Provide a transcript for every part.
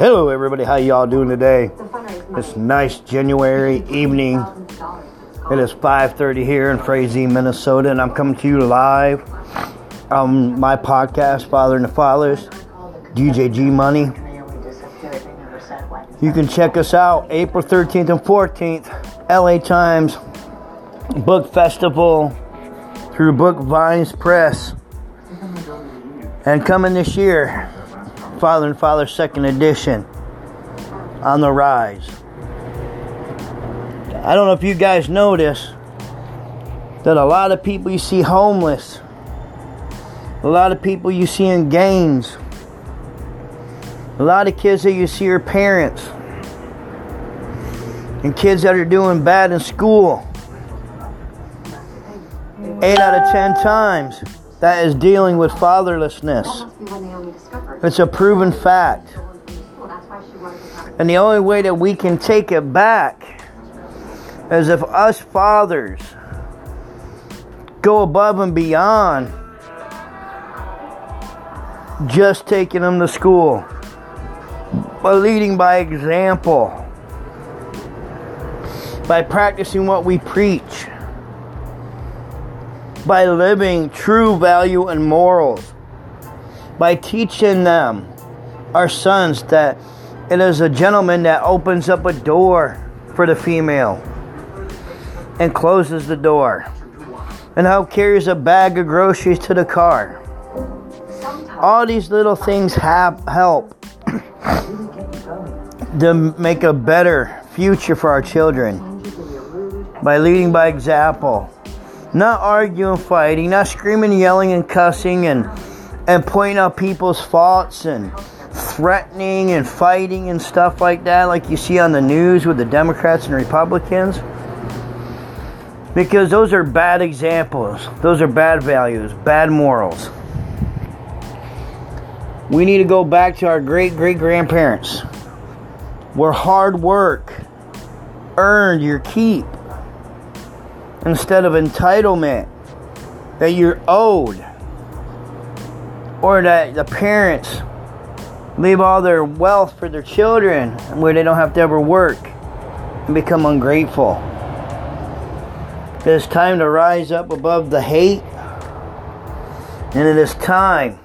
Hello, everybody. How y'all doing today? It's nice January evening. It is 5:30 here in Frazee, Minnesota, and I'm coming to you live on my podcast, Father and the Fathers, DJ G Money. You can check us out April 13th and 14th, LA Times Book Festival through Book Vines Press. And coming this year, Father and Father Second Edition on the rise. I don't know if you guys notice that a lot of people you see homeless, a lot of people you see in gangs, a lot of kids that you see are parents, and kids that are doing bad in school. Eight out of ten times that is dealing with fatherlessness. It's a proven fact. And the only way that we can take it back is if us fathers go above and beyond just taking them to school, but leading by example, by practicing what we preach, by living true value and morals, by teaching them, our sons, that it is a gentleman that opens up a door for the female and closes the door, and how carries a bag of groceries to the car. All these little things have help to make a better future for our children by leading by example, not arguing, fighting, not screaming, yelling, and cussing, and and pointing out people's faults and threatening and fighting and stuff like that, like you see on the news with the Democrats and Republicans. Because those are bad examples. Those are bad values, bad morals. We need to go back to our great great grandparents where hard work earned your keep instead of entitlement that you're owed or that the parents leave all their wealth for their children where they don't have to ever work and become ungrateful. It is time to rise up above the hate and it is time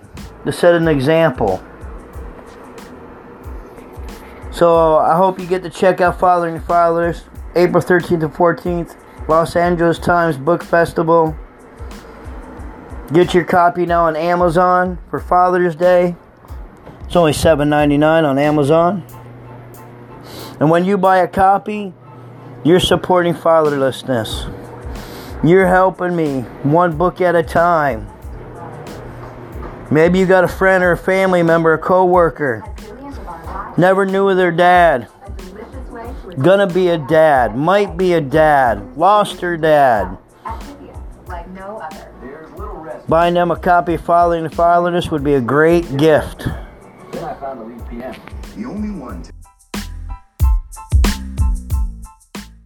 to set an example. So I hope you get to check out Father and Fathers April 13th and 14th, Los Angeles Times Book Festival. Get your copy now on Amazon for Father's Day. It's only $7.99 on Amazon. And when you buy a copy, you're supporting fatherlessness. You're helping me one book at a time. Maybe you got a friend or a family member, a coworker, never knew their dad. Gonna be a dad, might be a dad, lost her dad. Buying them a copy of Following the Fatherless would be a great gift. The only one.